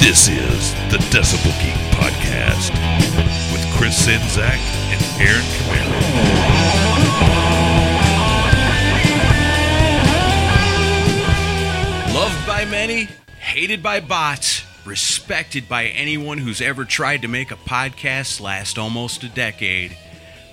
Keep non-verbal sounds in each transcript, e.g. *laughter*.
This is the Decibel Geek Podcast with Chris Czynszak and Aaron Camaro. Loved by many, hated by bots, respected by anyone who's ever tried to make a podcast last almost a decade.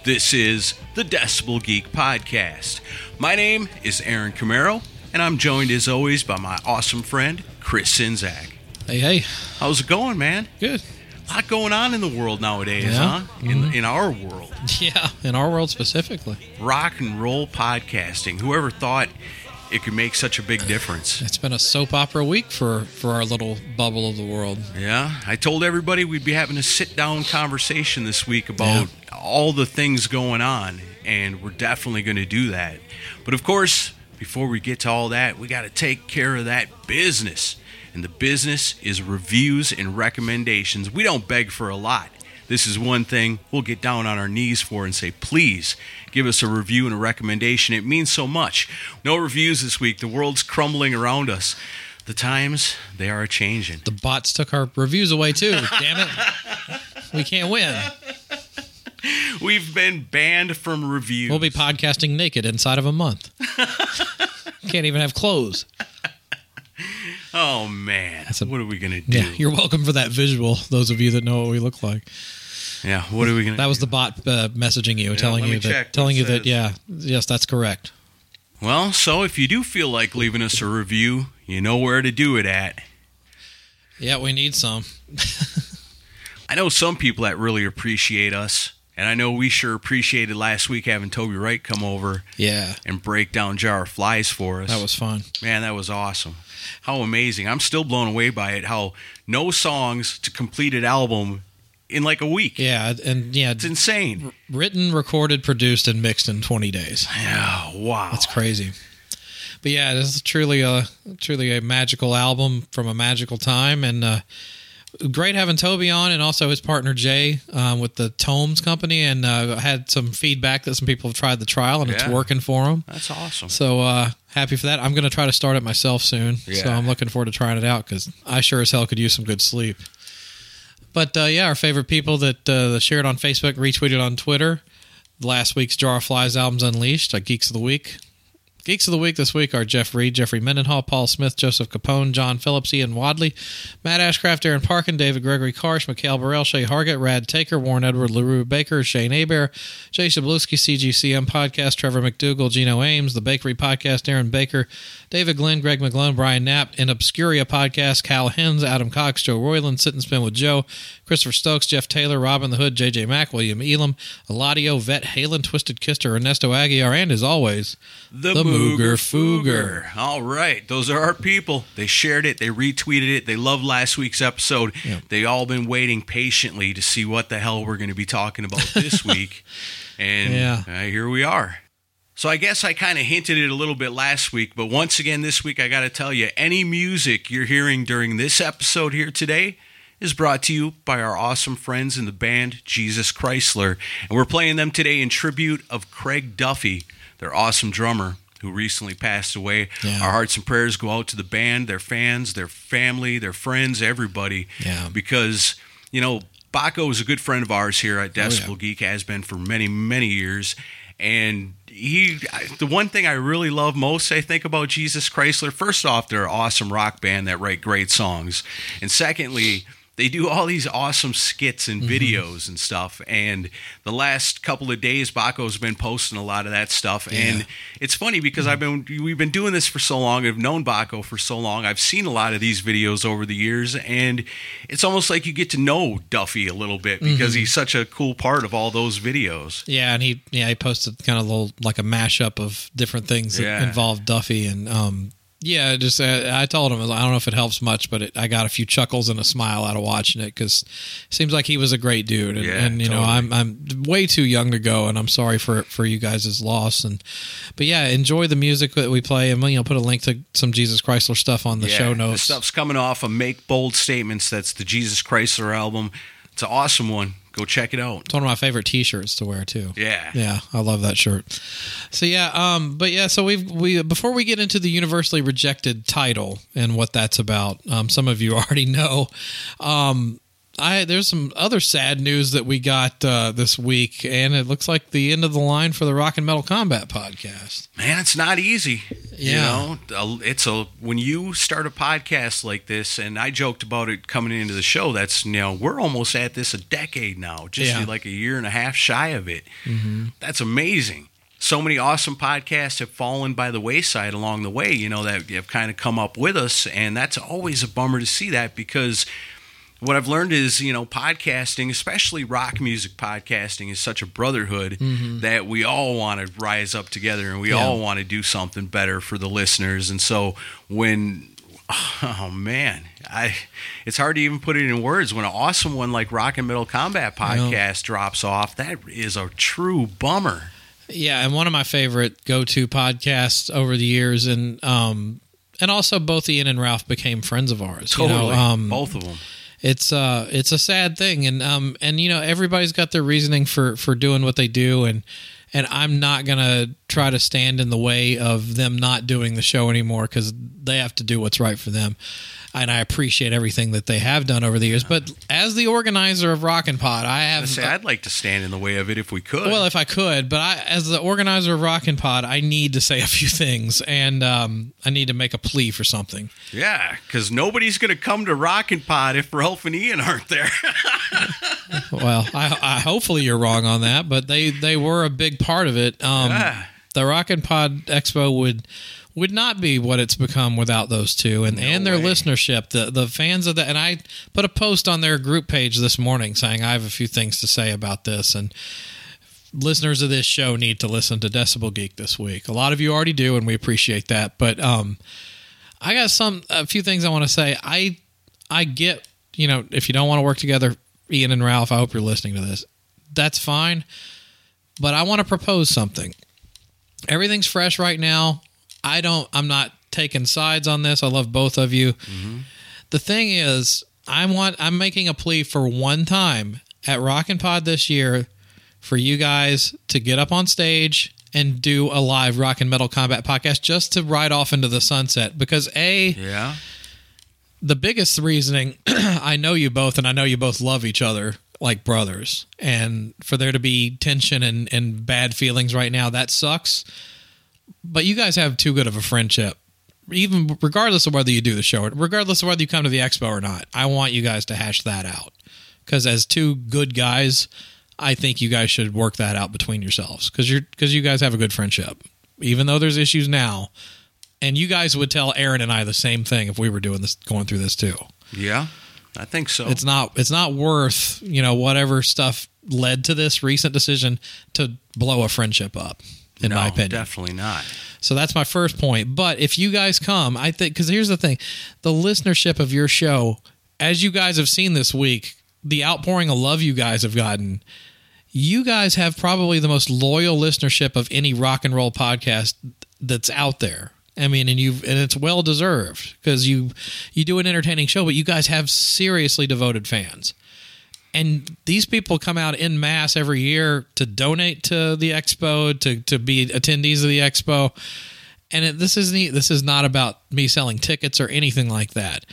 This is the Decibel Geek Podcast. My name is Aaron Camaro, and I'm joined as always by my awesome friend, Chris Czynszak. Hey, hey. How's it going, man? Good. A lot going on in the world nowadays, Yeah. huh? In, mm-hmm. in our world. *laughs* Yeah, in our world specifically. Rock and roll podcasting. Whoever thought it could make such a big difference? It's been a soap opera week for, for our little bubble of the world. Yeah, I told everybody we'd be having a sit down conversation this week about all the things going on, and we're definitely going to do that. But of course, before we get to all that, we got to take care of that business. And the business is reviews and recommendations. We don't beg for a lot. This is one thing we'll get down on our knees for and say, please give us a review and a recommendation. It means so much. No reviews this week. The world's crumbling around us. The times, they are changing. The bots took our reviews away too. *laughs* Damn it. We can't win. We've been banned from reviews. We'll be podcasting naked inside of a month. *laughs* Can't even have clothes. Oh man, a- what are we gonna do? Yeah, you're welcome for that visual, those of you that know what we look like. Yeah, what are we gonna? That was the bot uh, messaging you, telling you that, telling you that, yeah, yes, that's correct. well. So if you do feel like leaving us a review, you know where to do it at. Yeah, we need some. *laughs* I know some people that really appreciate us, and I know we sure appreciated last week having Toby Wright come over Yeah, and break down Jar of Flies for us. that was fun. man, that was awesome. How amazing! I'm still blown away by it. How no songs to completed album in like a week. Yeah, and yeah, It's insane. written, recorded, produced, and mixed in 20 days. Yeah, wow. That's crazy. But yeah, this is truly a truly a magical album from a magical time, and uh, great having Toby on, and also his partner Jay um, with the Tomes Company, and uh, had some feedback that some people have tried the trial, and it's working for them. That's awesome. So uh, happy for that. I'm going to try to start it myself soon. So I'm looking forward to trying it out because I sure as hell could use some good sleep. But uh, yeah, our favorite people that uh, shared on Facebook, retweeted on Twitter. Last week's Jar of Flies albums unleashed, like Geeks of the Week. Geeks of the Week this week are Jeff Reed, Jeffrey Mendenhall, Paul Smith, Joseph Capone, John Phillips, Ian Wadley, Matt Ashcraft, Aaron Parkin, David Gregory Karsh, Mikhail Burrell, Shay Hargett, Rad Taker, Warren Edward, LaRue Baker, Shane Aber, Jay Shabluski, CGCM Podcast, Trevor McDougall, Gino Ames, The Bakery Podcast, Aaron Baker, David Glenn, Greg McGlone, Brian Knapp, In Obscuria Podcast, Cal Hens, Adam Cox, Joe Royland, Sit and Spin with Joe, Christopher Stokes, Jeff Taylor, Robin the Hood, JJ Mack, William Elam, Eladio, Vet Halen, Twisted Kister, Ernesto Aguiar, and as always, The, The Mooger Mooger Fooger. All right. Those are our people. They shared it. They retweeted it. They loved last week's episode. Yeah. They all been waiting patiently to see what the hell we're going to be talking about this *laughs* week. And Yeah. uh, here we are. So I guess I kind of hinted it a little bit last week, but once again this week I got to tell you any music you're hearing during this episode here today is brought to you by our awesome friends in the band Jesus Chrysler. And we're playing them today in tribute of Craig Duffy, their awesome drummer who recently passed away. Yeah. Our hearts and prayers go out to the band, their fans, their family, their friends, everybody. Yeah. Because, you know, Baco is a good friend of ours here at Decibel oh, yeah. Geek, has been for many, many years. And he, the one thing I really love most, I think, about Jesus Chrysler, first off, they're an awesome rock band that write great songs. And secondly, they do all these awesome skits and videos and stuff. And the last couple of days, Baco's been posting a lot of that stuff. And it's funny because I've been we've been doing this for so long. I've known Baco for so long. I've seen a lot of these videos over the years, and it's almost like you get to know Duffy a little bit because he's such a cool part of all those videos. Yeah, and he yeah he posted kind of a little like a mashup of different things that involved Duffy and um yeah just uh, I told him I don't know if it helps much, but it, I got a few chuckles and a smile out of watching it because seems like he was a great dude and, Yeah, and you know. I'm I'm way too young to go and I'm sorry for for you guys' loss and but yeah enjoy the music that we play and you know put a link to some Jesus Chrysler stuff on the Yeah, show The notes. stuff's coming off of Make Bold Statements. That's the Jesus Chrysler album. It's an awesome one. Go check it out. It's one of my favorite T-shirts to wear too. Yeah. Yeah, I love that shirt. So yeah, um, but yeah, so we've we before we get into the universally rejected title and what that's about, um, some of you *laughs* already know. Um, I there's some other sad news that we got uh, this week, and it looks like the end of the line for the Rock and Metal Combat podcast. Man, it's not easy. Yeah. You know, it's a when you start a podcast like this, and I joked about it coming into the show. That's you know we're almost at this a decade now, just Yeah. like a year and a half shy of it. That's amazing. So many awesome podcasts have fallen by the wayside along the way. You know that have kind of come up with us, and that's always a bummer to see that because what I've learned is, you know, podcasting, especially rock music podcasting, is such a brotherhood that we all want to rise up together and we Yeah. all want to do something better for the listeners. And so when, *laughs* oh man, I, it's hard to even put it in words. When an awesome one like Rock and Metal Combat podcast drops off, that is a true bummer. Yeah, and one of my favorite go-to podcasts over the years, and um, and also both Ian and Ralph became friends of ours. you know, Totally, um, both of them. It's uh it's a sad thing. And um and you know everybody's got their reasoning for for doing what they do. And and I'm not gonna try to stand in the way of them not doing the show anymore because they have to do what's right for them and I appreciate everything that they have done over the years but as the organizer of Rockin' Pod I have I say I'd like to stand in the way of it if we could. well, if I could, but I, as the organizer of Rockin' Pod, I need to say a few things, and um, I need to make a plea for something. yeah, because nobody's going to come to Rockin' Pod if Ralph and Ian aren't there. *laughs* Well, I, I hopefully you're wrong on that, but they they were a big part of it. Um, Yeah. The Rock and Pod Expo would would not be what it's become without those two and, and their way. listenership. The the fans of that, and I put a post on their group page this morning saying I have a few things to say about this and. Listeners of this show need to listen to Decibel Geek this week. A lot of you already do, and we appreciate that. But um, I got some a few things I want to say. I I get you know if you don't want to work together, Ian and Ralph. I hope you're listening to this. That's fine, but I want to propose something. Everything's fresh right now. I don't. I'm not taking sides on this. I love both of you. Mm-hmm. The thing is, I want. I'm making a plea for one time at Rockin' Pod this year for you guys to get up on stage and do a live rock and metal combat podcast just to ride off into the sunset because a yeah. the biggest reasoning *clears throat* I know you both and I know you both love each other like brothers. And for there to be tension and, and bad feelings right now that sucks. But you guys have too good of a friendship even regardless of whether you do the show regardless of whether you come to the expo or not. I want you guys to hash that out. Because as two good guys I think you guys should work that out between yourselves. Because you're because you guys have a good friendship even though there's issues now. And you guys would tell Aaron and I the same thing if we were doing this, going through this too. Yeah. I think so. It's not, it's not worth, you know, whatever stuff led to this recent decision to blow a friendship up, in no, my opinion. definitely not. So that's my first point. But if you guys come, I think, because here's the thing the listenership of your show, as you guys have seen this week, the outpouring of love you guys have gotten, you guys have probably the most loyal listenership of any rock and roll podcast that's out there. I mean, and you've and it's well deserved because you you do an entertaining show, but you guys have seriously devoted fans. And these people come out in mass every year to donate to the expo, to to be attendees of the expo. And it, this is neat. This is not about me selling tickets or anything like that.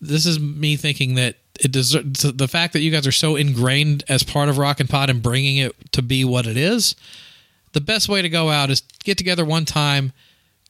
This is me thinking that it deserves the fact that you guys are so ingrained as part of Rock and Pod and bringing it to be what it is. The best way to go out is get together one time,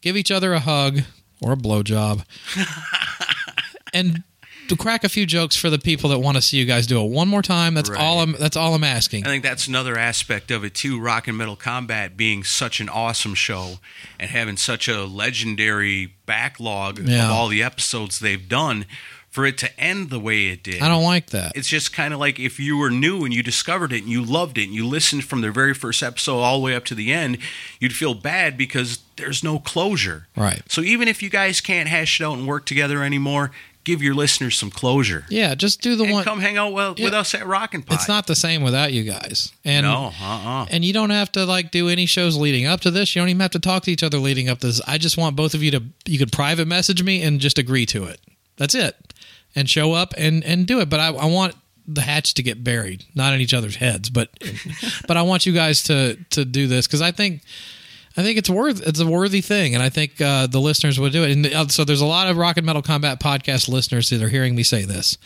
give each other a hug or a blowjob, *laughs* and to crack a few jokes for the people that want to see you guys do it one more time. That's Right. all I'm. That's all I'm asking. I think that's another aspect of it too. Rock and Metal Combat being such an awesome show and having such a legendary backlog Yeah. of all the episodes they've done, for it to end the way it did. I don't like that. It's just kind of like if you were new and you discovered it and you loved it and you listened from the very first episode all the way up to the end, you'd feel bad because there's no closure. Right. So even if you guys can't hash it out and work together anymore, give your listeners some closure. Yeah, just do the And one. come hang out with, with us at Rockin' Pod. It's not the same without you guys. And No, uh-uh. and you don't have to like do any shows leading up to this. You don't even have to talk to each other leading up to this. I just want both of you to you could private message me and just agree to it. That's it. And show up and and do it. But I, I want the hatch to get buried, not in each other's heads, but *laughs* but I want you guys to to do this because I think I think it's worth it's a worthy thing, and I think uh, the listeners would do it. And uh, so there's a lot of Rock and Metal Combat podcast listeners that are hearing me say this.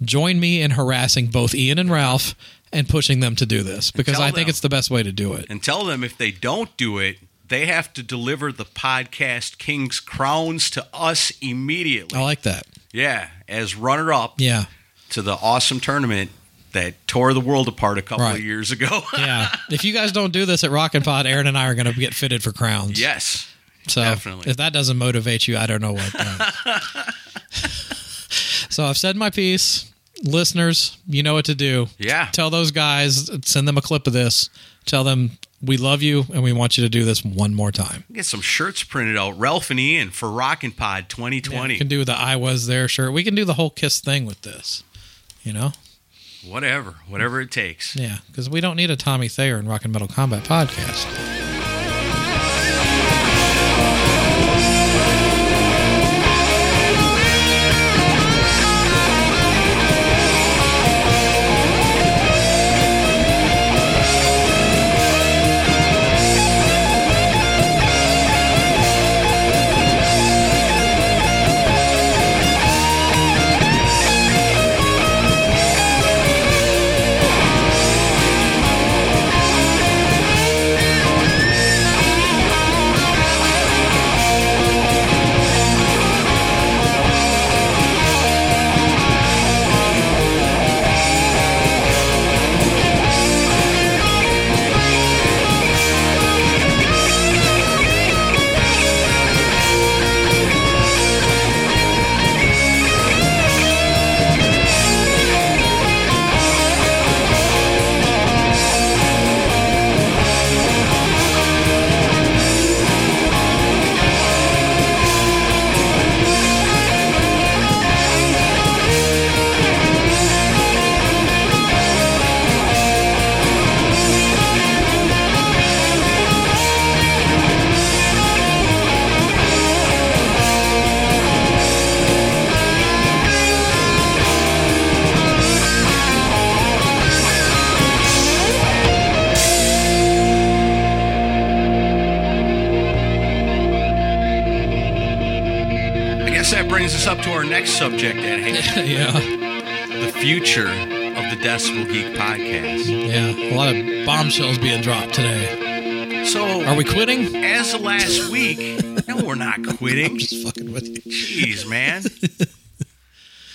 Join me in harassing both Ian and Ralph and pushing them to do this because I think them. it's the best way to do it. and tell them if they don't do it, they have to deliver the podcast King's crowns to us immediately. I like that. yeah, as runner up Yeah, to the awesome tournament that tore the world apart a couple Right. of years ago. *laughs* yeah. if you guys don't do this at Rock and Pod, Aaron and I are going to get fitted for crowns. yes. So Definitely. if that doesn't motivate you, I don't know what *laughs* so I've said my piece. Listeners, you know what to do. Yeah. Tell those guys, send them a clip of this. Tell them we love you and we want you to do this one more time. Get some shirts printed out. Ralph and Ian for Rockin' Pod 2020. We can do the I was there shirt. We can do the whole kiss thing with this. You know? whatever. Whatever it takes. Yeah, because we don't need a Tommy Thayer and Rock and Metal Combat podcast.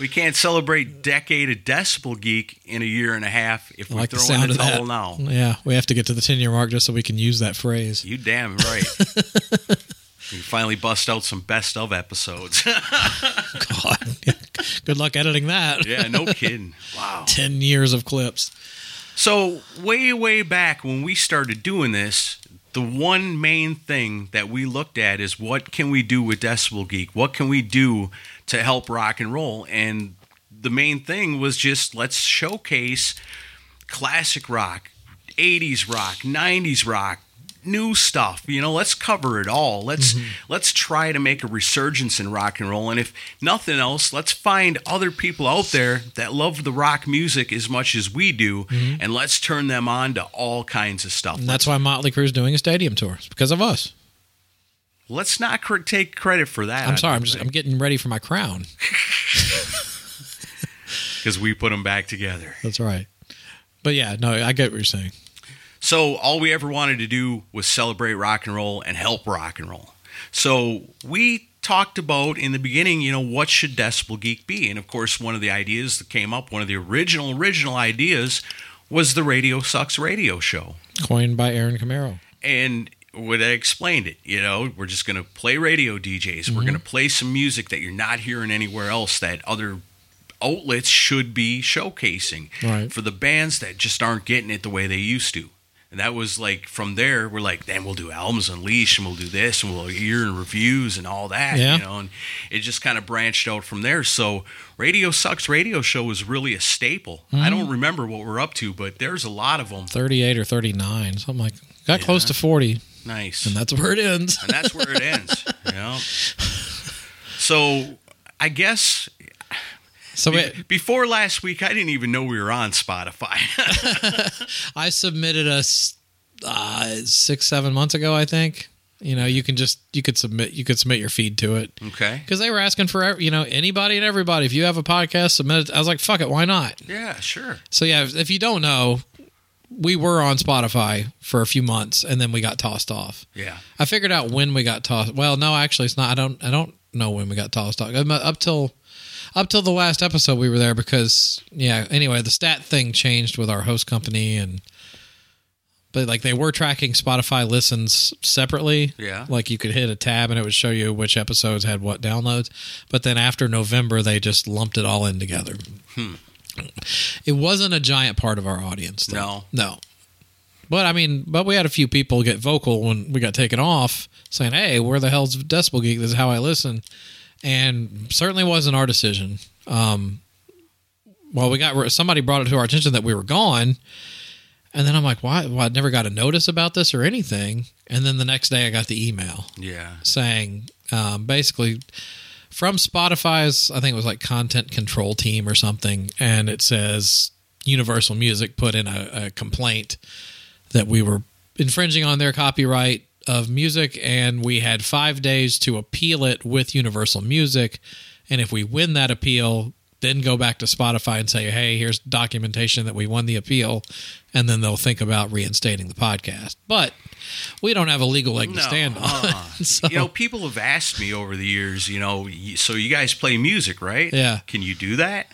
We can't celebrate decade of Decibel Geek in a year and a half if we like the throw in the towel now. Yeah, we have to get to the 10 year mark just so we can use that phrase. You damn right. *laughs* we finally bust out some best of episodes. *laughs* God. *laughs* Good luck editing that. yeah, no kidding. Wow. 10 years of clips. So, way, way back when we started doing this, the one main thing that we looked at is what can we do with Decibel Geek? What can we do to help rock and roll? And the main thing was just let's showcase classic rock, 80s rock, 90s rock, new stuff. You know, let's cover it all. Let's mm-hmm. let's try to make a resurgence in rock and roll. And if nothing else, let's find other people out there that love the rock music as much as we do, mm-hmm. and let's turn them on to all kinds of stuff. And that's why Motley Crue's doing a stadium tour. It's because of us. Let's not cr- take credit for that. I'm sorry. I'm just I'm getting ready for my crown. *laughs* *laughs* *laughs* because we put them back together. That's right. But yeah, no, I get what you're saying. So all we ever wanted to do was celebrate rock and roll and help rock and roll. So we talked about in the beginning, you know, what should Decibel Geek be? And of course, one of the ideas that came up, one of the original, original ideas was the Radio Sucks radio show. Coined by Aaron Camaro. And what I explained it, you know, we're just going to play radio DJs. We're mm-hmm. going to play some music that you're not hearing anywhere else that other outlets should be showcasing Right. for the bands that just aren't getting it the way they used to. And that was like from there, we're like, then we'll do albums unleashed and we'll do this and we'll hear and reviews and all that, Yeah. you know, and it just kind of branched out from there. So Radio Sucks Radio Show was really a staple. Mm-hmm. I don't remember what we're up to, but there's a lot of them. 38 or 39, something like Got close to 40, Nice. and that's where it ends. and that's where it ends. You know. *laughs* So I guess So be- before last week, I didn't even know we were on Spotify. *laughs* *laughs* I submitted us uh, six, seven months ago, I think. You know, you can just you could submit you could submit your feed to it okay. because they were asking for you know anybody and everybody. If you have a podcast, submit it. I was like, fuck it, why not? Yeah, sure. So yeah, if- if you don't know, we were on Spotify for a few months and then we got tossed off. Yeah. I figured out when we got tossed. Well, no, actually, it's not. I don't. I don't know when we got tossed off. Up till up till the last episode, we were there because yeah. Anyway, the stat thing changed with our host company and. But like they were tracking Spotify listens separately. Yeah. Like you could hit a tab and it would show you which episodes had what downloads. But then after November, they just lumped it all in together. Hmm. It wasn't a giant part of our audience. though. No. No. But I mean, but we had a few people get vocal when we got taken off, saying, "Hey, where the hell's Decibel Geek? This is how I listen." And certainly wasn't our decision. Um, well, we got somebody brought it to our attention that we were gone, and then I'm like, "Why? Well, I never got a notice about this or anything." And then the next day, I got the email Yeah. saying, um, basically, from Spotify's, I think it was like content control team or something, and it says Universal Music put in a, a complaint that we were infringing on their copyright of music, and we had five days to appeal it with Universal Music. And if we win that appeal, then go back to Spotify and say, hey, here's documentation that we won the appeal. And then they'll think about reinstating the podcast. But we don't have a legal leg to stand on. uh-uh. *laughs* So- You know, people have asked me over the years, you know, so you guys play music, right? Yeah. Can you do that?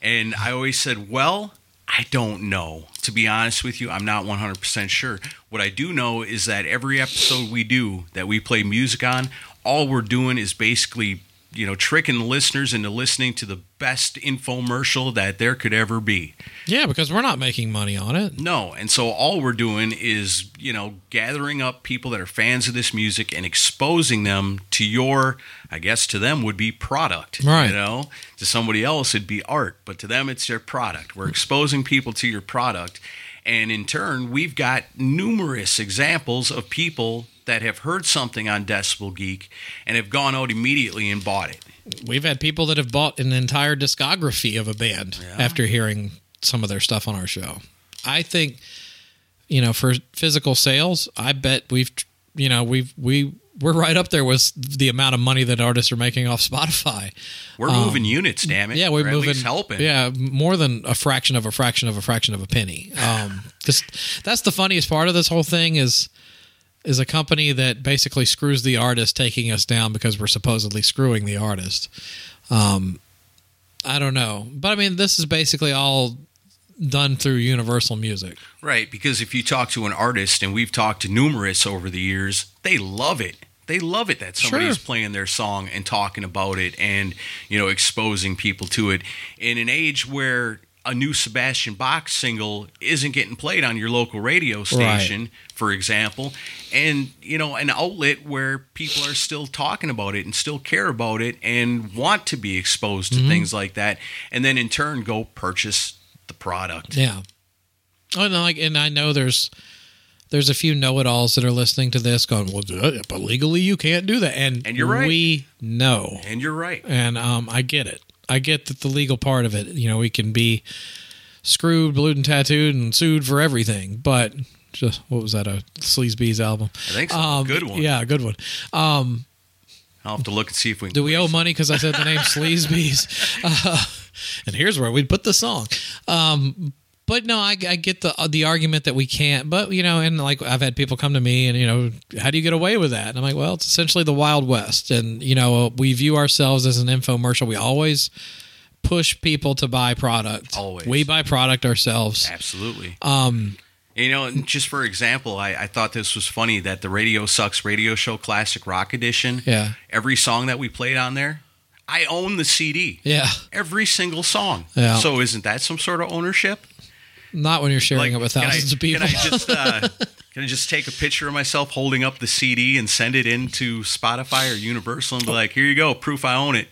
And I always said, well, I don't know. To be honest with you, I'm not 100% sure. What I do know is that every episode we do that we play music on, all we're doing is basically, you know, tricking listeners into listening to the best infomercial that there could ever be. Yeah, because we're not making money on it. No, and so all we're doing is, you know, gathering up people that are fans of this music and exposing them to your, I guess to them would be product. Right. You know, to somebody else it'd be art, but to them it's their product. We're exposing people to your product. And in turn, we've got numerous examples of people that have heard something on Decibel Geek and have gone out immediately and bought it. We've had people that have bought an entire discography of a band after hearing some of their stuff on our show. I think, you know, for physical sales, I bet we've, you know, we've we we're right up there with the amount of money that artists are making off Spotify. We're moving units, damn it. Um, Yeah, we're moving. helping. Yeah, more than a fraction of a fraction of a fraction of a penny. Um, *laughs* 'cause that's the funniest part of this whole thing is is a company that basically screws the artist, taking us down because we're supposedly screwing the artist. Um, I don't know, but I mean, this is basically all done through Universal Music. Right, because if you talk to an artist, and we've talked to numerous over the years, they love it. They love it that somebody's Sure. playing their song and talking about it and, you know, exposing people to it. In an age where a new Sebastian Bach single isn't getting played on your local radio station, for example, and, you know, an outlet where people are still talking about it and still care about it and want to be exposed to Mm-hmm. things like that, and then in turn go purchase the product. Yeah. Oh, no, like, and I know there's there's a few know-it-alls that are listening to this, going, "Well, but legally you can't do that," and And you're right. We know, And you're right. and um, I get it. I get that the legal part of it. You know, we can be screwed, blued, and tattooed, and sued for everything. But just what was that? A Sleeze Beez album? I think so. Um, Good one. Yeah, good one. Um, I'll have to look and see if we can. do we owe money because I said the name *laughs* Sleeze Beez? Uh, *laughs* and here's where we'd put the song. Um, But no, I, I get the the argument that we can't. But you know, and like I've had people come to me and you know, how do you get away with that? And I'm like, well, it's essentially the Wild West, and you know, we view ourselves as an infomercial. We always push people to buy product. Always. we buy product ourselves. Absolutely. Um, you know, and just for example, I, I thought this was funny that the Radio Sucks Radio Show Classic Rock Edition. Yeah. Every song that we played on there, I own the CD. Yeah, Every single song. Yeah. So isn't that some sort of ownership? Not when you're sharing it with can I- thousands of people. Can I just uh, *laughs* can I just take a picture of myself holding up the CD and send it into Spotify or Universal and be like, "Here you go, proof I own it."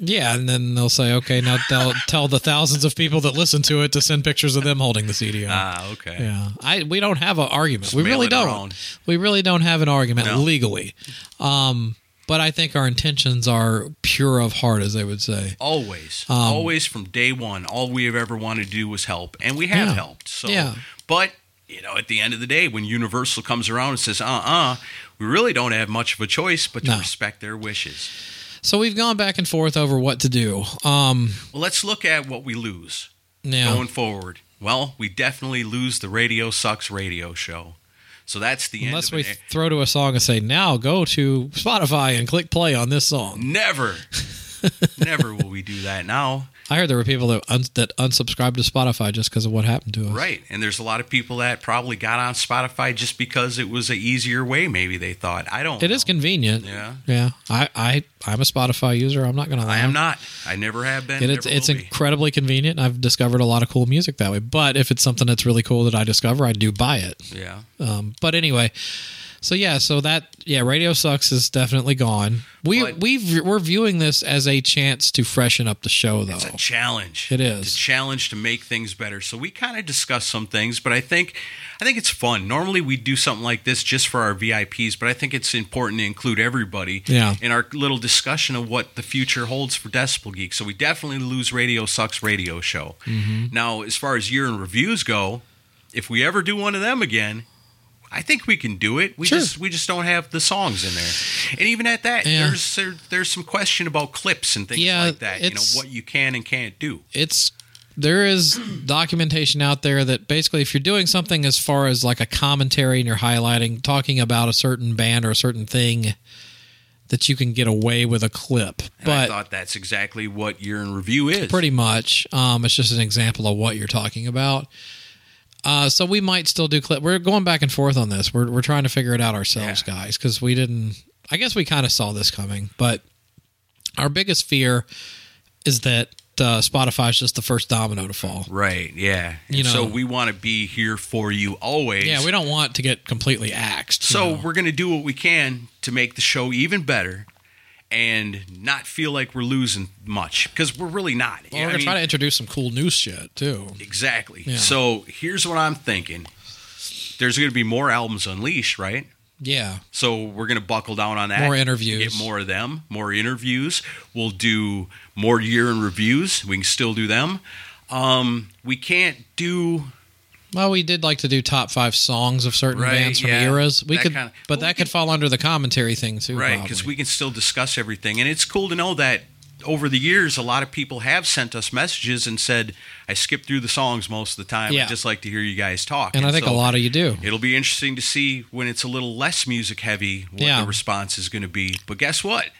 yeah, and then they'll say, okay, now they'll tell the thousands of people that listen to it to send pictures of them holding the CD. on. Ah, okay. Yeah, I we don't have an argument. we really don't. We really don't have an argument No. legally. Um, but I think our intentions are pure of heart, as they would say. Always, Um, always from day one, all we have ever wanted to do was help, and we have Yeah. helped. So, Yeah. but you know, at the end of the day, when Universal comes around and says, "Uh, uh we really don't have much of a choice but to No. respect their wishes." So we've gone back and forth over what to do. Um, Well, let's look at what we lose now, going forward. Well, we definitely lose the Radio Sucks radio show. So that's the unless end we it. throw to a song and say, now go to Spotify and click play on this song. Never, *laughs* never will we do that now. *laughs* I heard there were people that un- that unsubscribed to Spotify just because of what happened to us. Right. And there's a lot of people that probably got on Spotify just because it was an easier way, maybe they thought. I don't It know. is convenient. Yeah. Yeah. I, I, I'm a Spotify user. I'm not going to lie. I am not. I never have been. It, it's it's will be. incredibly convenient. I've discovered a lot of cool music that way. But if it's something that's really cool that I discover, I do buy it. Yeah. Um, but anyway, so yeah, so that yeah, Radio Sucks is definitely gone. We But- we we're viewing this as a chance to freshen up the show, though. It's a challenge. It is. It's a challenge to make things better. So we kind of discussed some things, but I think I think it's fun. Normally we do something like this just for our VIPs, but I think it's important to include everybody Yeah. in our little discussion of what the future holds for Decibel Geek. So we definitely lose Radio Sucks Radio Show. Mm-hmm. Now, as far as year in reviews go, if we ever do one of them again, I think we can do it. We Sure. just we just don't have the songs in there. And even at that, Yeah. there's there, there's some question about clips and things Yeah, like that. You know what you can and can't do. it's there is documentation out there that basically if you're doing something as far as like a commentary and you're highlighting talking about a certain band or a certain thing that you can get away with a clip And I but thought that's exactly what year in review is. pretty much um, it's just an example of what you're talking about uh, so we might still do clip we're going back and forth on this we're, we're trying to figure it out ourselves Yeah. guys because we didn't i guess we kind of saw this coming but our biggest fear is that uh, spotify is just the first domino to fall right. Yeah. You And so know- we want to be here for you always. Yeah, we don't want to get completely axed. you So know. we're going to do what we can to make the show even better and not feel like we're losing much because we're really not. Well, we're gonna mean, try to introduce some cool new shit too. Exactly. Yeah. So here's what I'm thinking. There's going to be more albums unleashed, right? Yeah, So we're going to buckle down on that. More interviews. Get more of them. More interviews. We'll do more year in reviews. We can still do them. Um, we can't do well, we did like to do top five songs of certain Right, bands from yeah. eras. We could, kinda- but well, that could could- fall under the commentary thing too, right because we can still discuss everything, and it's cool to know that over the years, a lot of people have sent us messages and said, "I skip through the songs most of the time. Yeah. I just like to hear you guys talk." and I think so a lot of you do. It'll be interesting to see when it's a little less music heavy what Yeah. the response is going to be. But guess what?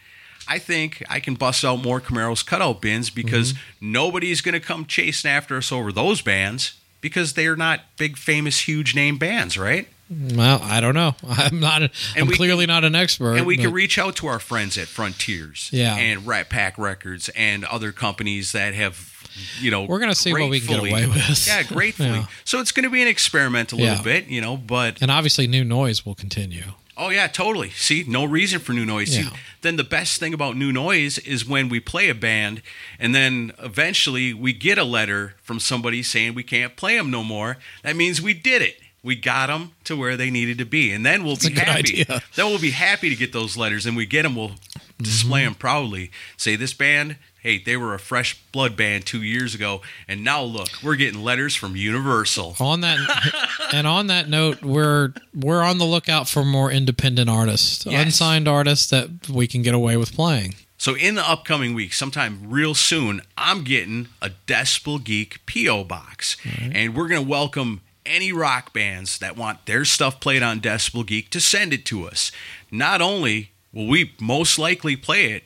I think I can bust out more Camaro's cutout bins because Mm-hmm. nobody's going to come chasing after us over those bands because they're not big, famous, huge name bands, right? Well, I don't know. *laughs* I'm not. A, I'm we clearly not an expert. And we can reach out to our friends at Frontiers Yeah. and Rat Pack Records and other companies that have, you know, We're gonna see what we can get away with. Yeah, *laughs* gratefully. Yeah. So it's going to be an experiment a little Yeah. bit, you know, but and obviously, new noise will continue. Oh yeah, totally. See, no reason for new noise. See, then the best thing about new noise is when we play a band, and then eventually we get a letter from somebody saying we can't play them no more. That means we did it. We got them to where they needed to be, and then we'll a be good happy. idea. Then we'll be happy to get those letters, and we get them. We'll display Mm-hmm. them proudly. Say this band. Hey, they were a fresh blood band two years ago, and now look, we're getting letters from Universal. On that, *laughs* and on that note, we're we're on the lookout for more independent artists, Yes. unsigned artists that we can get away with playing. So in the upcoming week, sometime real soon, I'm getting a Decibel Geek PO box, and we're gonna welcome any rock bands that want their stuff played on Decibel Geek to send it to us. Not only will we most likely play it,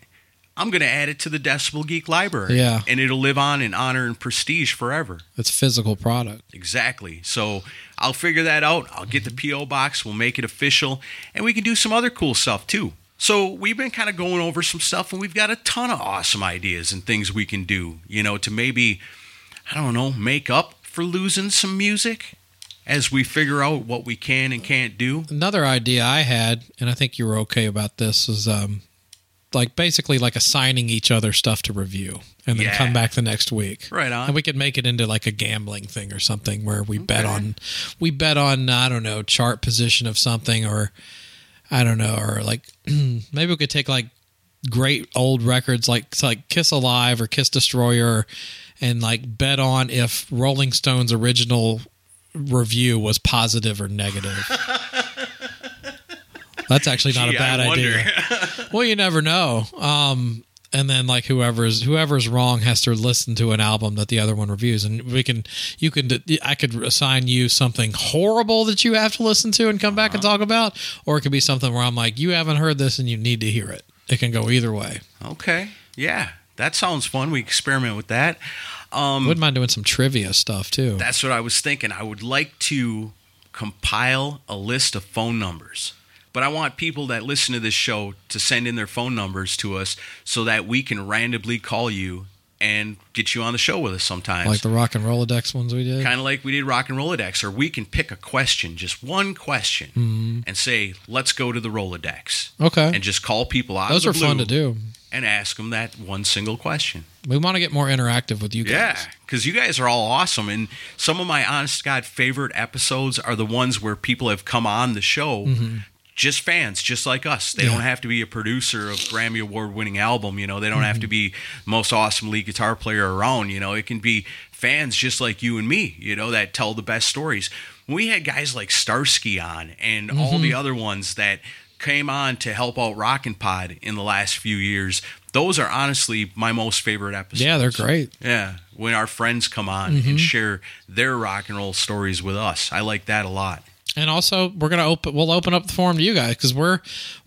I'm gonna add it to the Decibel Geek library, Yeah. and it'll live on in honor and prestige forever. It's a physical product. Exactly. So I'll figure that out. I'll get the P.O. box. We'll make it official. And we can do some other cool stuff too. So we've been kind of going over some stuff and we've got a ton of awesome ideas and things we can do, you know, to maybe, I don't know, make up for losing some music as we figure out what we can and can't do. Another idea I had, and I think you were okay about this, is um, like basically like assigning each other stuff to review and then Yeah. come back the next week. Right on. And we could make it into like a gambling thing or something where we bet on, we bet on, I don't know, chart position of something or I don't know, or like *clears throat* maybe we could take like great old records like like Kiss Alive or Kiss Destroyer and like bet on if Rolling Stone's original review was positive or negative. *laughs* That's actually not Gee, a bad idea. *laughs* well, you never know. Um, and then like whoever's whoever's wrong has to listen to an album that the other one reviews, and we can you can I could assign you something horrible that you have to listen to and come back and talk about, or it could be something where I'm like you haven't heard this and you need to hear it. It can go either way. Okay. Yeah. That sounds fun. We experiment with that. Um, Wouldn't mind doing some trivia stuff too. That's what I was thinking. I would like to compile a list of phone numbers. But I want people that listen to this show to send in their phone numbers to us so that we can randomly call you and get you on the show with us sometimes. like the rock and Rolodex ones we did. kind of like we did Rock and Rolodex, or we can pick a question, just one question, mm-hmm. and say, let's go to the Rolodex. Okay. And just call people out Those are fun to do. and ask them that one single question. We want to get more interactive with you guys. Yeah, because you guys are all awesome, and some of my honest God favorite episodes are the ones where people have come on the show, mm-hmm. Just fans, just like us. They Mm-hmm. Yeah. don't have to be a producer of Grammy Award winning album. You know, they don't have Mm-hmm. to be most awesome lead guitar player around. You know, it can be fans just like you and me. You know, that tell the best stories. We had guys like Starsky on, and all Mm-hmm. the other ones that came on to help out Rockin' Pod in the last few years. Those are honestly my most favorite episodes. Yeah, they're great. Yeah, when our friends come on Mm-hmm. and share their rock and roll stories with us, I like that a lot. And also, we're gonna open. We'll open up the forum to you guys because we're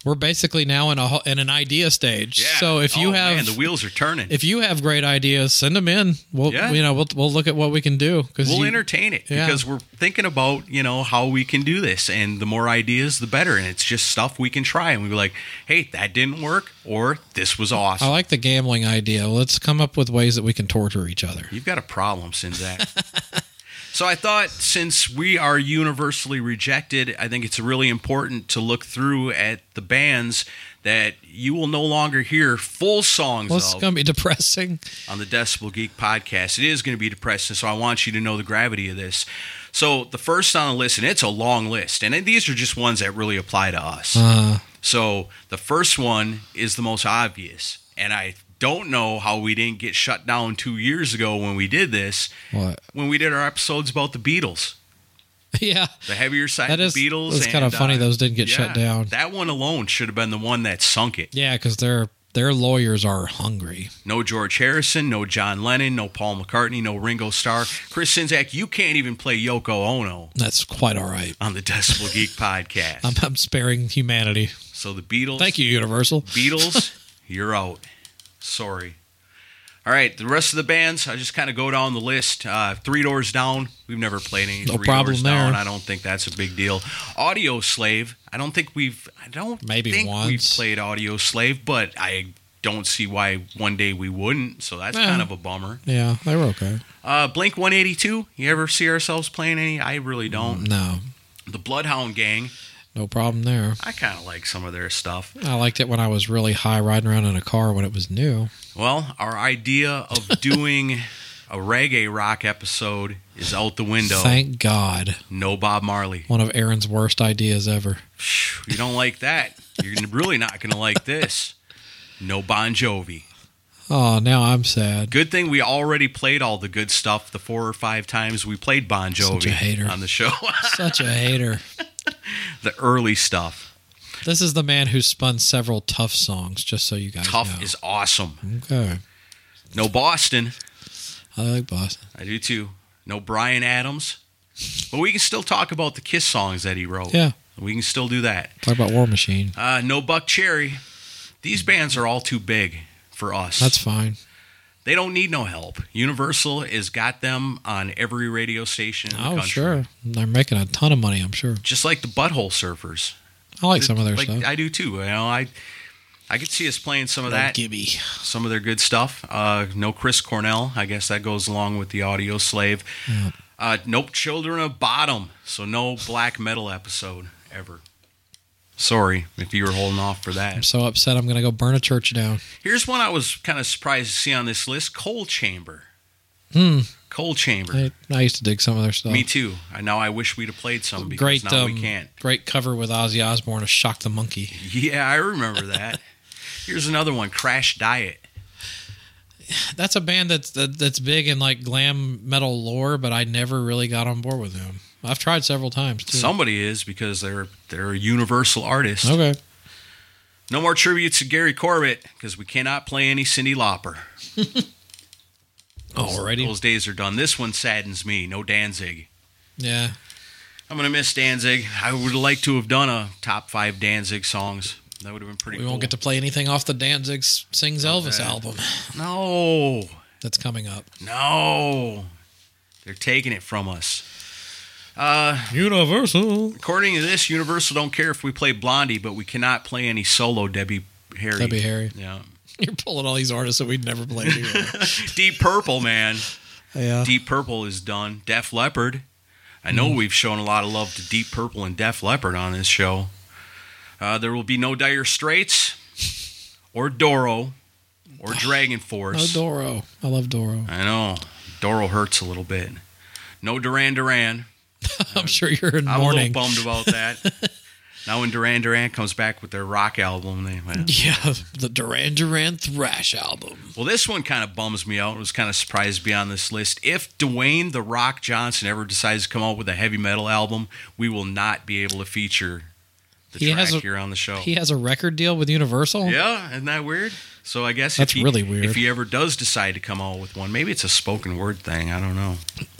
we're basically now in a in an idea stage. Yeah. So if you Oh, have man, the wheels are turning, if you have great ideas, send them in. We'll Yeah. you know we'll we'll look at what we can do because we'll entertain it Yeah. because we're thinking about you know how we can do this, and the more ideas, the better. And it's just stuff we can try, and we be like, hey, that didn't work, or this was awesome. I like the gambling idea. Let's come up with ways that we can torture each other. You've got a problem, Czynszak. *laughs* so I thought since we are universally rejected, I think it's really important to look through at the bands that you will no longer hear full songs Well, it's of gonna be depressing. on the Decibel Geek podcast. It is going to be depressing, so I want you to know the gravity of this. So the first on the list, and it's a long list, and these are just ones that really apply to us. Uh, So the first one is the most obvious, and I don't know how we didn't get shut down two years ago when we did this. what? When we did our episodes about the Beatles, *laughs* yeah, the heavier side That of is- the Beatles. it's kinda funny uh, those didn't get shut down. That one alone should have been the one that sunk it. yeah, because their their lawyers are hungry. No George Harrison, no John Lennon, no Paul McCartney, no Ringo Starr. Chris Czynszak, you can't even play Yoko Ono That's quite all right. on the Decibel Geek *laughs* podcast. I'm, I'm sparing humanity. so the Beatles. Thank you, Universal. Beatles, *laughs* you're out. Sorry. All right, the rest of the bands, I just kind of go down the list. Uh, Three Doors Down, we've never played any. No Three problem Doors Down. I don't think that's a big deal. Audioslave, I don't think we've. I don't Maybe think we've once. played Audioslave, but I don't see why one day we wouldn't. So that's kind of a bummer. Yeah, they were okay. Uh, Blink 182. You ever see ourselves playing any? I really don't. No, The Bloodhound Gang. No problem there. I kind of like some of their stuff. I liked it when I was really high riding around in a car when it was new. Well, our idea of *laughs* doing a reggae rock episode is out the window. Thank God. no Bob Marley. One of Aaron's worst ideas ever. You don't like that. You're really not going to like this. No Bon Jovi. Oh, now I'm sad. Good thing we already played all the good stuff the four or five times we played Bon Such a Jovi hater. on the show. Such a hater. *laughs* *laughs* the early stuff. This is the man who spun several tough songs, just so you guys Tough know. is awesome. okay. No Boston. I like Boston. I do too. No Bryan Adams. But we can still talk about the Kiss songs that he wrote. Yeah. We can still do that. Talk about War Machine. Uh, no Buckcherry. These bands are all too big for us. That's fine. They don't need no help. Universal has got them on every radio station in the Oh, country. sure. They're making a ton of money, I'm sure. Just like the Butthole Surfers. I like some of their like, stuff. I do too. You know, I I could see us playing some of No that. Gibby. some of their good stuff. Uh, no Chris Cornell. I guess that goes along with the audio slave. Uh, nope, Children of Bodom. So no black metal episode ever. Sorry if you were holding off for that. I'm so upset I'm going to go burn a church down. Here's one I was kind of surprised to see on this list Coal Chamber. Hmm. Coal Chamber. I, I used to dig some of their stuff. Me too. I know I wish we'd have played some because Great, now um, we can't. great cover with Ozzy Osbourne of "Shock the Monkey." Yeah, I remember that. *laughs* Here's another one Crash Diet. That's a band that's that, that's big in like glam metal lore, but I never really got on board with them. I've tried several times too. Somebody is because they're they're a universal artist. okay, No more tributes to Gary Corbett because we cannot play any Cyndi Lauper. *laughs* alrighty, Those days are done. This one saddens me. No Danzig. yeah. I'm gonna miss Danzig. I would like to have done a top five Danzig songs. That would have been pretty. We cool. won't get to play anything off the Danzig Sings Elvis album No, that's coming up. no, they're taking it from us. Uh, Universal. according to this, Universal don't care if we play Blondie, but we cannot play any solo Debbie Harry. Debbie Harry. Yeah. *laughs* You're pulling all these artists that we'd never played. *laughs* Deep Purple, man. yeah. Deep Purple is done. Def Leppard. I know Mm-hmm. we've shown a lot of love to Deep Purple and Def Leppard on this show. Uh, there will be no Dire Straits or Doro or *sighs* Dragon No Force. Doro. I love Doro. I know. Doro hurts a little bit. No Duran Duran. *laughs* I'm sure you're in I'm mourning. a little bummed about that. *laughs* now when Duran Duran comes back with their rock album, they well, Yeah, the Duran Duran Thrash album. Well, this one kind of bums me out. I was kind of surprised to be on this list. If Dwayne the Rock Johnson ever decides to come out with a heavy metal album, we will not be able to feature the He track has a- here on the show. He has a record deal with Universal. yeah, isn't that weird? So I guess That's if he, really weird. If he ever does decide to come out with one, maybe it's a spoken word thing. I don't know,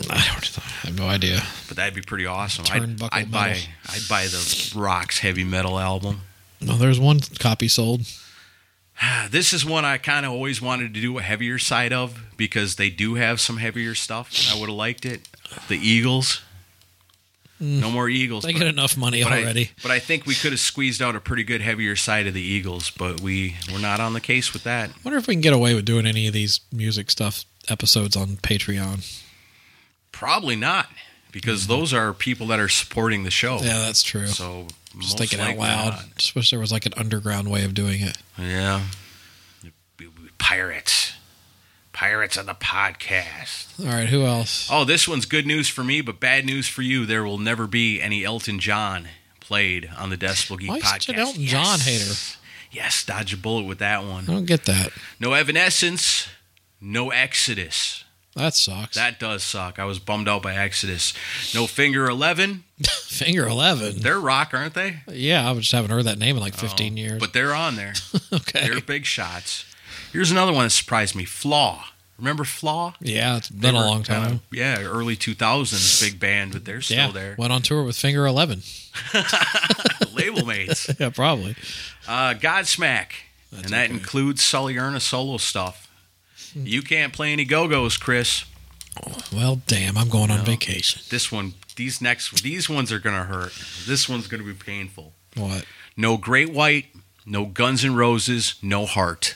I don't. I have no idea. but that'd be pretty awesome. I'd, I'd buy. I'd buy the Rock's heavy metal album. No, there's one copy sold. *sighs* This is one I kind of always wanted to do a heavier side of because they do have some heavier stuff. I would have liked it. The Eagles. Mm. No more Eagles. They but- get enough money but I- already. but I think we could have squeezed out a pretty good heavier side of the Eagles, but we we're not on the case with that. wonder if we can get away with doing any of these music stuff episodes on Patreon. Probably not, because mm. those are people that are supporting the show. Yeah, that's true. So Just thinking out loud. not. Just wish there was like an underground way of doing it. Yeah. Pirates. Pirates of the podcast. All right, who else? Oh, this one's good news for me, but bad news for you. There will never be any Elton John played on the Decibel Geek Why are you podcast. such an Elton John hater? Yes, dodge a bullet with that one. I don't get that. No Evanescence, no Exodus. That sucks. That does suck. I was bummed out by Exodus. No Finger 11. *laughs* Finger eleven. They're rock, aren't they? yeah, I just haven't heard that name in like fifteen oh, years. Oh, But they're on there. *laughs* okay. They're big shots. Here's another one that surprised me Flaw. Remember Flaw? yeah, it's been a long time. uh, yeah, early 2000s, big band, but they're still yeah, there. went on tour with Finger Eleven. *laughs* Label mates. *laughs* yeah, probably. Uh, Godsmack. That's and that okay. includes Sully Erna solo stuff. You can't play any Go Go's, Chris. Well, damn, I'm going on vacation. This one, these next, these ones are gonna hurt. This one's gonna be painful. What? No Great White, no Guns N' Roses, no Heart.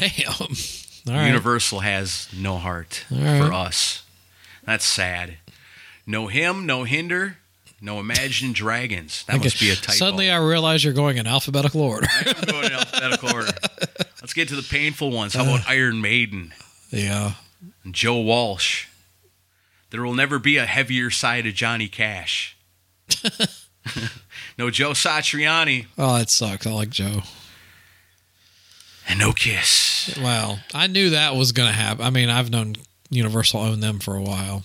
Damn. *laughs* All right. Universal has no heart right. for us. That's sad. No him, no hinder, no Imagine Dragons. That Okay. must be a typo. Suddenly, I realize you're going in alphabetical order. I'm going in alphabetical *laughs* order. Let's get to the painful ones. How about Iron Maiden yeah. and Joe Walsh? There will never be a heavier side of Johnny Cash. *laughs* no Joe Satriani Oh, that sucks. I like Joe. And no Kiss. Well, I knew that was going to happen. I mean, I've known Universal own them for a while.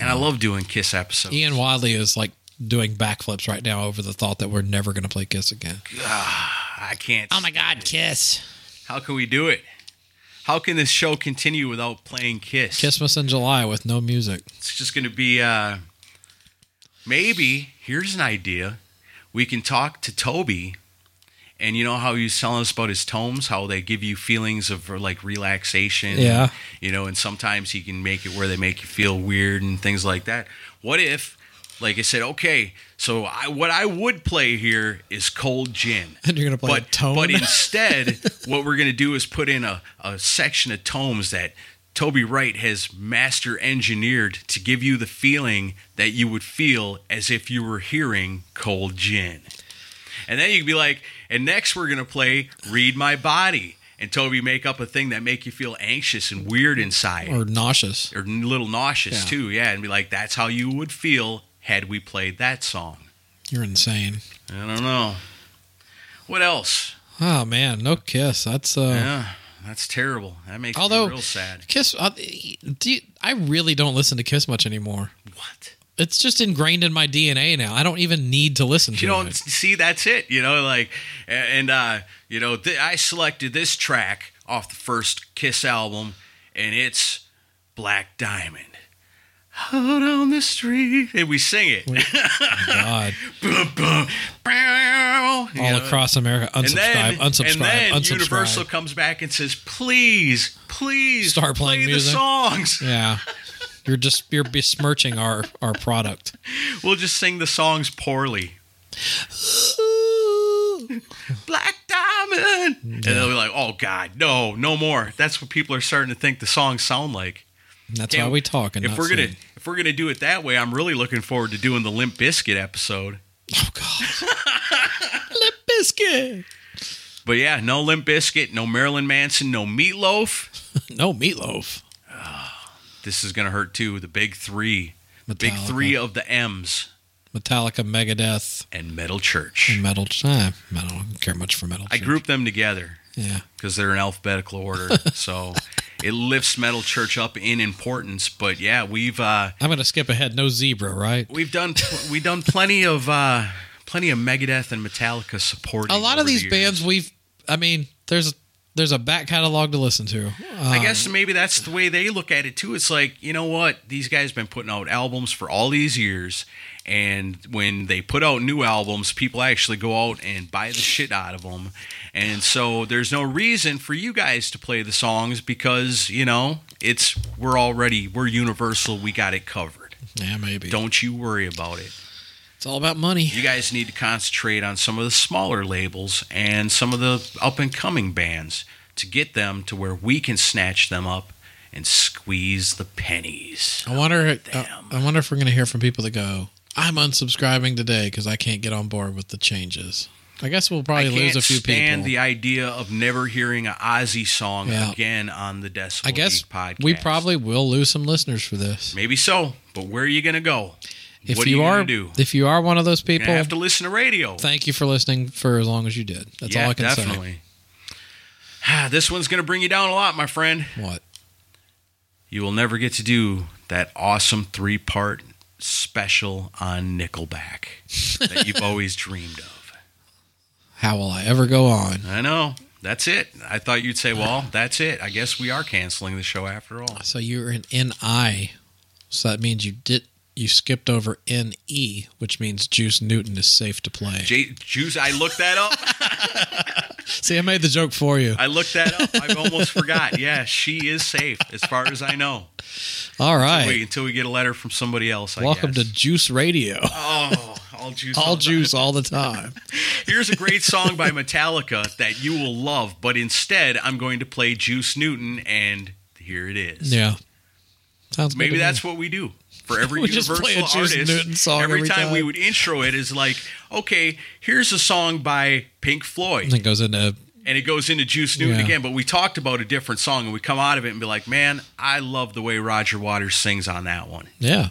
And I love doing Kiss episodes. Ian Wadley is like doing backflips right now over the thought that we're never going to play Kiss again. I can't. Oh my God, Kiss! How can we do it? How can this show continue without playing Kiss? Christmas in July with no music. It's just going to be uh maybe here's an idea. We can talk to Toby and you know how he was telling us about his tomes, how they give you feelings of like relaxation. Yeah. You know, and sometimes he can make it where they make you feel weird and things like that. What if, like I said, okay, so I, what I would play here is cold gin. *laughs* And you're going to play but, a tone? But *laughs* instead, what we're going to do is put in a, a section of tomes that Toby Wright has master engineered to give you the feeling that you would feel as if you were hearing cold gin. And then you'd be like, and next we're going to play Read My Body. And Toby make up a thing that make you feel anxious and weird inside. or nauseous. or a little nauseous Yeah. too, yeah. And be like, that's how you would feel had we played that song. You're insane. I don't know. What else? Oh man, no Kiss. That's uh. Yeah, that's terrible. That makes Although me real sad. Kiss, uh, do you, I really don't listen to Kiss much anymore. What? It's just ingrained in my DNA now. I don't even need to listen to it. You know, it. see, that's it. You know, like, and uh, you know, th- I selected this track off the first Kiss album, and it's Black Diamond. Out on the street, and we sing it. God, *laughs* Bum, bum, bow, all know. across America, And unsubscribe, then, unsubscribe, and then unsubscribe. Universal comes back and says, "Please, please, Start playing play music." the songs. Yeah, *laughs* you're just you're besmirching our our product. We'll just sing the songs poorly." Black Diamond, and they'll be like, "Oh God, no, no more." That's what people are starting to think the songs sound like. That's why we talk. And if we're gonna if we're gonna do it that way, I'm really looking forward to doing the Limp Bizkit episode. oh God, *laughs* Lip Biscuit. But yeah, no Limp Bizkit, no Marilyn Manson, no Meatloaf. *laughs* No meatloaf. This is gonna hurt too. The big three, the big three of the M's. Metallica, Megadeth, and Metal Church. and Metal. Metal. I don't care much for metal. Church. I group them together Yeah. because they're in alphabetical order. *laughs* so it lifts Metal Church up in importance. But yeah, we've uh, I'm gonna skip ahead. No zebra, right? we've done we've done plenty of uh, plenty of Megadeth and Metallica supporting. A lot of the these years. bands we've. I mean, there's there's a back catalog to listen to. I Um, guess maybe that's the way they look at it too. It's like, you know what? These guys have been putting out albums for all these years. And when they put out new albums, people actually go out and buy the shit out of them. And so there's no reason for you guys to play the songs because, you know, it's we're already we're universal, we got it covered. Yeah, maybe. Don't you worry about it. It's all about money. You guys need to concentrate on some of the smaller labels and some of the up and coming bands to get them to where we can snatch them up and squeeze the pennies. I wonder. I, uh, I wonder if we're gonna hear from people that go, "I'm unsubscribing today because I can't get on board with the changes." I guess we'll probably lose a few stand people. the idea of never hearing an Ozzy song Yeah. again on the Decibel I guess Geek podcast. we probably will lose some listeners for this. maybe so, but where are you going to go? If what you, you are, do? if you are one of those people, gonna have to listen to radio. thank you for listening for as long as you did. That's yeah, all I can say. Ah, this one's going to bring you down a lot, my friend. What? You will never get to do that awesome three part special on Nickelback that *laughs* you've always dreamed of. How will I ever go on? I know. That's it. I thought you'd say, well, that's it. I guess we are canceling the show after all. So you're an NI, so that means you did you skipped over NE, which means Juice Newton is safe to play. J- Juice, I looked that up. *laughs* See, I made the joke for you. I looked that up. I almost forgot. Yeah, she is safe as far as I know. All right. Wait right. until we get a letter from somebody else. I Welcome guess. to Juice Radio. Oh, all juice. *laughs* All the juice all the time. Here's a great *laughs* song by Metallica that you will love, but instead I'm going to play Juice Newton, and here it is. Yeah. Sounds good Maybe that's me. what we do for every *laughs* We just Universal play a Juice artist. Newton song every, every time, we would intro it is like, okay, here's a song by Pink Floyd, And it goes into and it goes into Juice Newton Yeah. again. But we talked about a different song, and we come out of it and be like, man, I love the way Roger Waters sings on that one. yeah.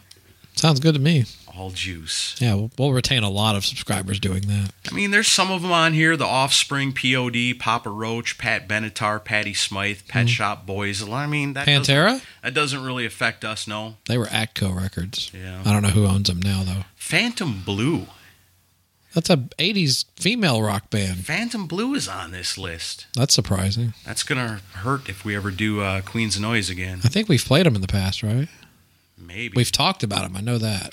Sounds good to me. all juice. Yeah, we'll, we'll retain a lot of subscribers doing that. I mean, there's some of them on here: The Offspring, POD, Papa Roach, Pat Benatar, Patty Smyth, Pet Shop Boys. I mean, that doesn't, Pantera? that doesn't really affect us. No, They were Atco Records. Yeah. I don't know who owns them now, though. Phantom Blue. That's a 80s female rock band. Phantom Blue is on this list. That's surprising. That's gonna hurt if we ever do uh, Queens of Noise again. I think we've played them in the past, right? Maybe. We've talked about them. I know that.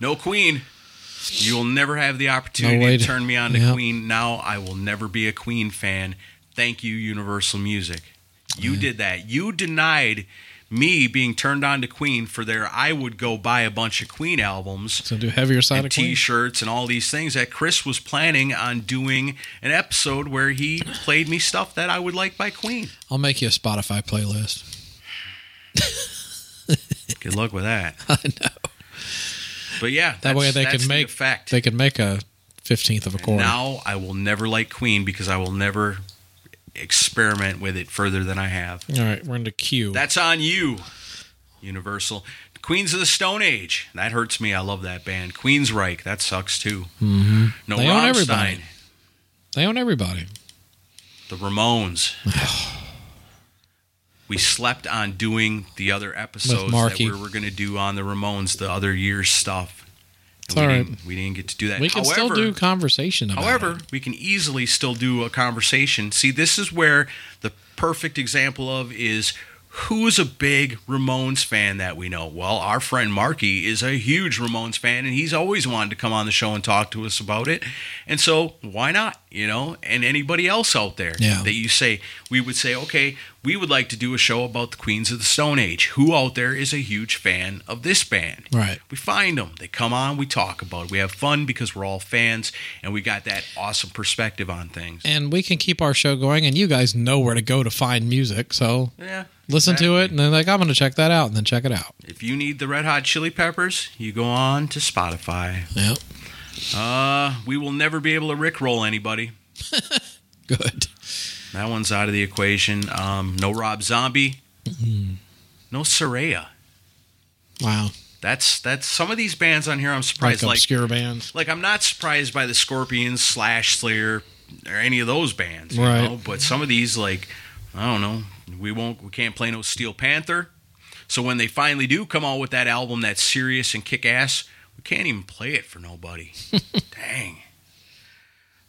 no Queen. You will never have the opportunity way to to- turn me on to Yep. Queen. Now I will never be a Queen fan. Thank you, Universal Music. You did that. You denied me being turned on to Queen for their I would go buy a bunch of Queen albums So do heavier side of Queen. t-shirts and all these things that Chris was planning on doing an episode where he played me stuff that I would like by Queen. I'll make you a Spotify playlist. *laughs* Good luck with that. *laughs* I know. But yeah, That that's, way they can the make effect. they can make a fifteenth of a quarter. Now I will never like Queen because I will never experiment with it further than I have. All right, we're into Q. That's on you, Universal. Queens of the Stone Age. That hurts me. I love that band. Queensryche. That sucks too. Mm-hmm. No They own everybody. they own everybody. The Ramones. *sighs* *sighs* *sighs* we slept on doing the other episodes that we were going to do on the Ramones, the other year's stuff. It's we, all right. didn't, we didn't get to do that. We can still do conversation about However, it. we can easily still do a conversation. See, this is where the perfect example of is who's a big Ramones fan that we know? Well, our friend Marky is a huge Ramones fan, and he's always wanted to come on the show and talk to us about it. And so, why not? You know, and anybody else out there Yeah. that you say, we would say, okay, we would like to do a show about the Queens of the Stone Age. Who out there is a huge fan of this band? Right. We find them. They come on. We talk about it. We have fun because we're all fans, and we got that awesome perspective on things. And we can keep our show going, and you guys know where to go to find music. So Yeah. listen to it, and then like I'm going to check that out, and then check it out. If you need the Red Hot Chili Peppers, you go on to Spotify. Yep. Uh, we will never be able to rickroll anybody. *laughs* Good. That one's out of the equation. Um, no Rob Zombie. No Soraya. Wow. That's that's some of these bands on here. I'm surprised. Like, obscure bands. like I'm not surprised by the Scorpions, Slash, Slayer, or any of those bands. You Right. Know? But some of these, like I don't know, we won't, we can't play no Steel Panther. So when they finally do come out with that album that's serious and kick ass, we can't even play it for nobody. *laughs* Dang.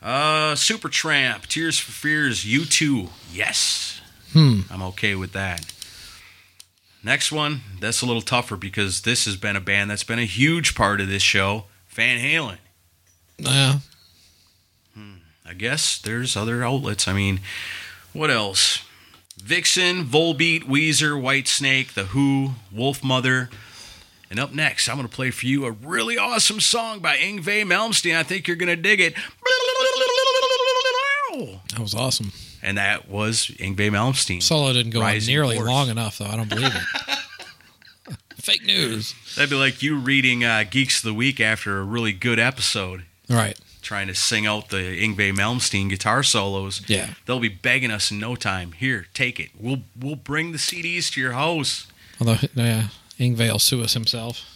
Uh, Supertramp, Tears for Fears, U two, yes. Hmm. I'm okay with that. Next one, that's a little tougher because this has been a band that's been a huge part of this show, Van Halen. Yeah. I guess there's other outlets. I mean, what else? Vixen, Volbeat, Weezer, Whitesnake, The Who, Wolfmother. And up next, I'm going to play for you a really awesome song by Yngwie Malmsteen. I think you're going to dig it. That was awesome. And that was Yngwie Malmsteen. Solo didn't go on nearly Force. long enough, though. I don't believe it. *laughs* Fake news. That'd be like you reading uh, Geeks of the Week after a really good episode. Right. trying to sing out the Yngwie Malmsteen guitar solos. Yeah. They'll be begging us in no time. Here, take it. We'll we'll bring the CDs to your house. Although, yeah, Yngwie will sue us himself.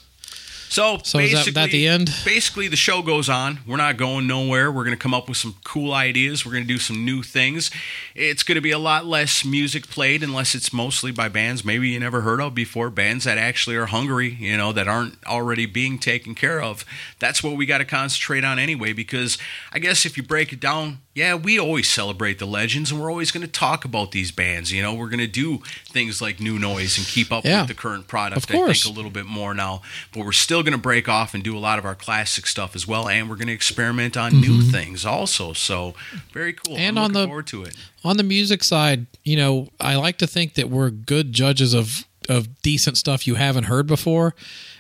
So, So is that- basically, that the end? Basically, the show goes on. We're not going nowhere. We're going to come up with some cool ideas. We're going to do some new things. It's going to be a lot less music played, unless it's mostly by bands maybe you never heard of before. Bands that actually are hungry, you know, that aren't already being taken care of. That's what we got to concentrate on anyway. Because I guess if you break it down, yeah, we always celebrate the legends, and we're always going to talk about these bands. You know, we're going to do things like new noise and keep up Yeah. with the current product. Of course. I think a little bit more now, but we're still going to break off and do a lot of our classic stuff as well, and we're going to experiment on new things also. So very cool. Mm-hmm. And I'm on the- forward to it. On the music side, you know, I like to think that we're good judges of of decent stuff you haven't heard before.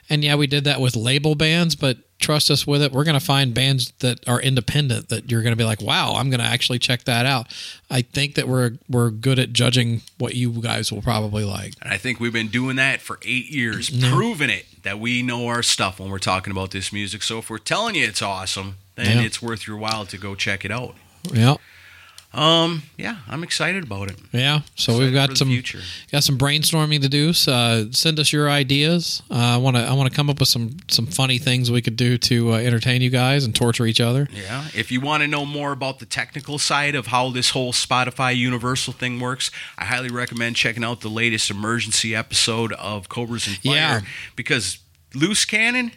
And yeah, we did that with label bands, but trust us with it. We're going to find bands that are independent that you're going to be like, "Wow, I'm going to actually check that out." I think that we're we're good at judging what you guys will probably like. And I think we've been doing that for eight years, mm-hmm. proving it that we know our stuff when we're talking about this music. So if we're telling you it's awesome, then Yeah. it's worth your while to go check it out. Yeah. Um, yeah, I'm excited about it. Yeah, so Excited we've got some future. got some brainstorming to do. So, uh, send us your ideas. Uh, I want to I want to come up with some some funny things we could do to uh, entertain you guys and torture each other. Yeah. If you want to know more about the technical side of how this whole Spotify Universal thing works, I highly recommend checking out the latest emergency episode of Cobras and Fire. Yeah. Because Loose Cannon,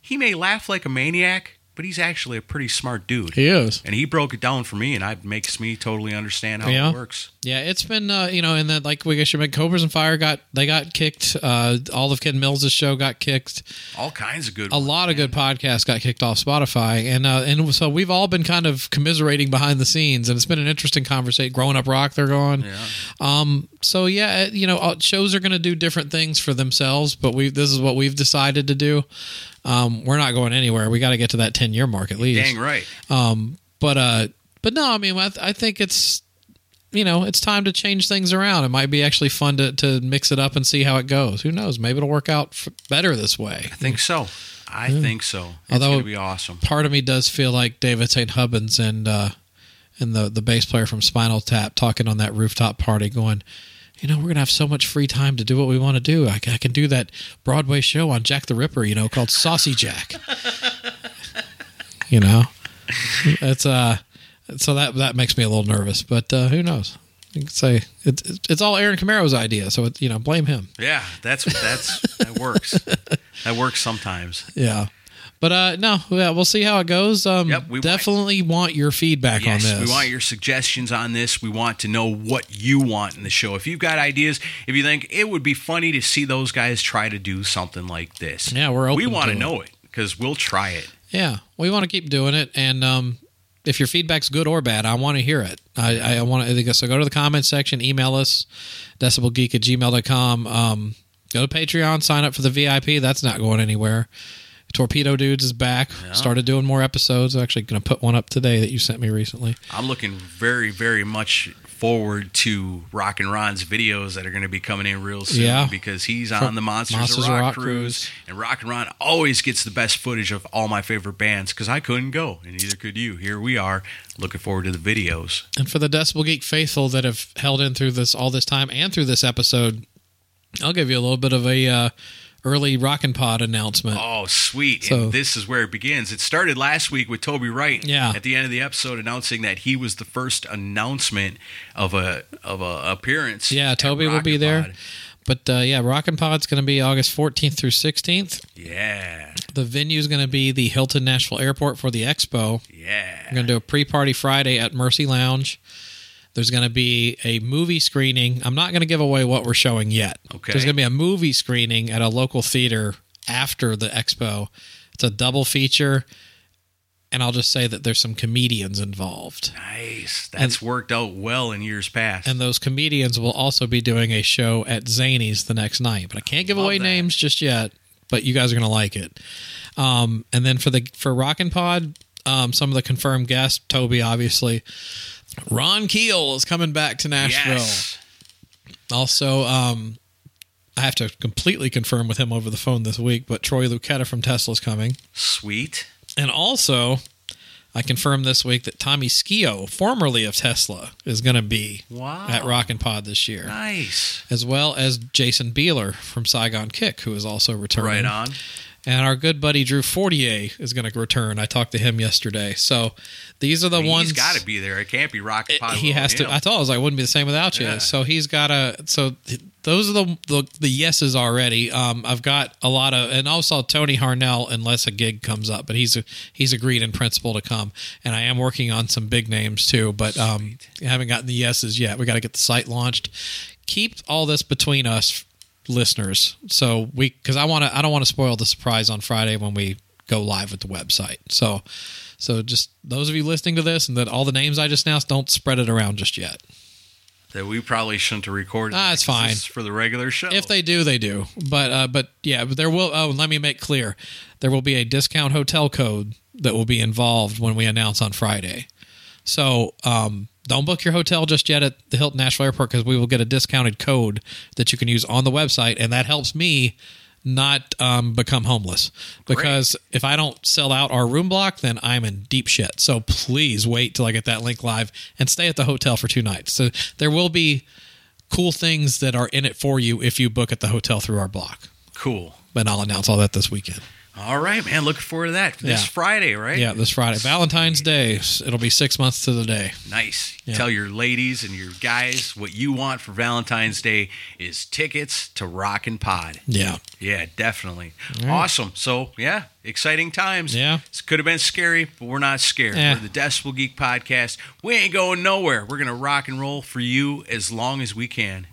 he may laugh like a maniac, but he's actually a pretty smart dude. He is. And he broke it down for me, and it makes me totally understand how Yeah. it works. Yeah, it's been uh, you know, and then like we guess you Cobras and Fire got they got kicked. Uh, all of Ken Mills' show got kicked. All kinds of good. A lot of good podcasts got kicked off Spotify, and uh, and so we've all been kind of commiserating behind the scenes, and it's been an interesting conversation. Growing up rock, they're going. Yeah. Um. So yeah, you know, uh, shows are going to do different things for themselves, but we this is what we've decided to do. Um, we're not going anywhere. We got to get to that ten year mark at least. Dang right. Um, but uh, but no, I mean, I, th- I think it's you know it's time to change things around. It might be actually fun to to mix it up and see how it goes. Who knows? Maybe it'll work out f- better this way. I think so. I think so. It's Although- be awesome. Part of me does feel like David St. Hubbins and uh, and the the bass player from Spinal Tap talking on that rooftop party, going. You know, we're gonna have so much free time to do what we want to do. I, can- I can do that Broadway show on Jack the Ripper, you know, called Saucy Jack. you know, it's uh, so that that makes me a little nervous. But uh, who knows? You could say it's it's all Aaron Camaro's idea, so it, you know, blame him. Yeah, that's that's that works. That works sometimes. *laughs* Yeah. But uh no, yeah, we'll see how it goes. Um Yep, we definitely want, your feedback Yes, on this. we want your suggestions on this. We want to know what you want in the show. If you've got ideas, if you think it would be funny to see those guys try to do something like this, Yeah, we're we want to know it because we'll try it. Yeah, we want to keep doing it, and um, if your feedback's good or bad, I want to hear it. I, I want to so go to the comments section, email us, decibelgeek at gmail.com. Um, go to Patreon, sign up for the VIP. That's not going anywhere. Torpedo Dudes is back. Started doing more episodes. I'm actually going to put one up today that you sent me recently. I'm looking very, very much forward to Rock and Ron's videos that are going to be coming in real soon Yeah. because he's on the Monsters, Monsters of of Rock, Rock cruise, Cruise. and Rock and Ron always gets the best footage of all my favorite bands because I couldn't go and neither could you. Here we are, looking forward to the videos. And for the Decibel Geek faithful that have held in through this all this time and through this episode, I'll give you a little bit of a uh, early Rockin' Pod announcement. Oh, sweet. So- and this is where it begins. It started last week with Toby Wright Yeah. at the end of the episode announcing that he was the first announcement of a of a appearance. Yeah, Toby will be there. Pod. But uh, yeah, Rockin' Pod's going to be August 14th through 16th. Yeah. The venue is going to be the Hilton Nashville Airport for the expo. Yeah. We're going to do a pre-party Friday at Mercy Lounge. There's going to be a movie screening. I'm not going to give away what we're showing yet. Okay. There's going to be a movie screening at a local theater after the expo. It's a double feature, and I'll just say that there's some comedians involved. Nice. That's worked out well in years past. And those comedians will also be doing a show at Zany's the next night. But I can't give Love away that. names just yet. But you guys are gonna like it. Um, and then for the for Rockin' Pod, um, some of the confirmed guests, Toby obviously, Ron Keel is coming back to Nashville. yes. Also, um, I have to completely confirm with him over the phone this week. But Troy Luccketta from Tesla is coming. Sweet. And also, I confirmed this week that Tommy Skeoch, formerly of Tesla, is going to be Wow. at Rockin' Pod this year, Nice. as well as Jason Bieler from Saigon Kick, who is also returning. Right on. And our good buddy Drew Fortier is going to return. I talked to him yesterday. So these are the He's ones got to be there. It can't be Rocket Pod. he has to. I thought I was like, wouldn't be the same without you. Yeah. So he's got to. So those are the, the the yeses already. Um, I've got a lot of, and also Tony Harnell, unless a gig comes up, but he's he's agreed in principle to come. And I am working on some big names too, but um, haven't gotten the yeses yet. We got to get the site launched. Keep all this between us, listeners. So we, because I want to, I don't want to spoil the surprise on Friday when we go live with the website. So. So just those of you listening to this and that all the names I just announced, don't spread it around just yet. that we probably shouldn't have recorded. Ah, it's fine. for the regular show. If they do, they do. But uh, but yeah, but there will. Oh, let me make clear, there will be a discount hotel code that will be involved when we announce on Friday. So um, don't book your hotel just yet at the Hilton Nashville Airport because we will get a discounted code that you can use on the website, and that helps me not um, become homeless. Because if I don't sell out our room block, then I'm in deep shit. So please wait till I get that link live and stay at the hotel for two nights. So there will be cool things that are in it for you if you book at the hotel through our block. Cool. But I'll announce all that this weekend. All right, man. Looking forward to that this Yeah. Friday, right? Yeah, this Friday, Valentine's Day. It'll be six months to the day. Nice. Yeah. Tell your ladies and your guys what you want for Valentine's Day is tickets to Rock and Pod. Yeah, Yeah, definitely. Awesome. So, yeah, exciting times. Yeah. This could have been scary, but we're not scared. Yeah. We're the Decibel Geek Podcast. We ain't going nowhere. We're going to rock and roll for you as long as we can.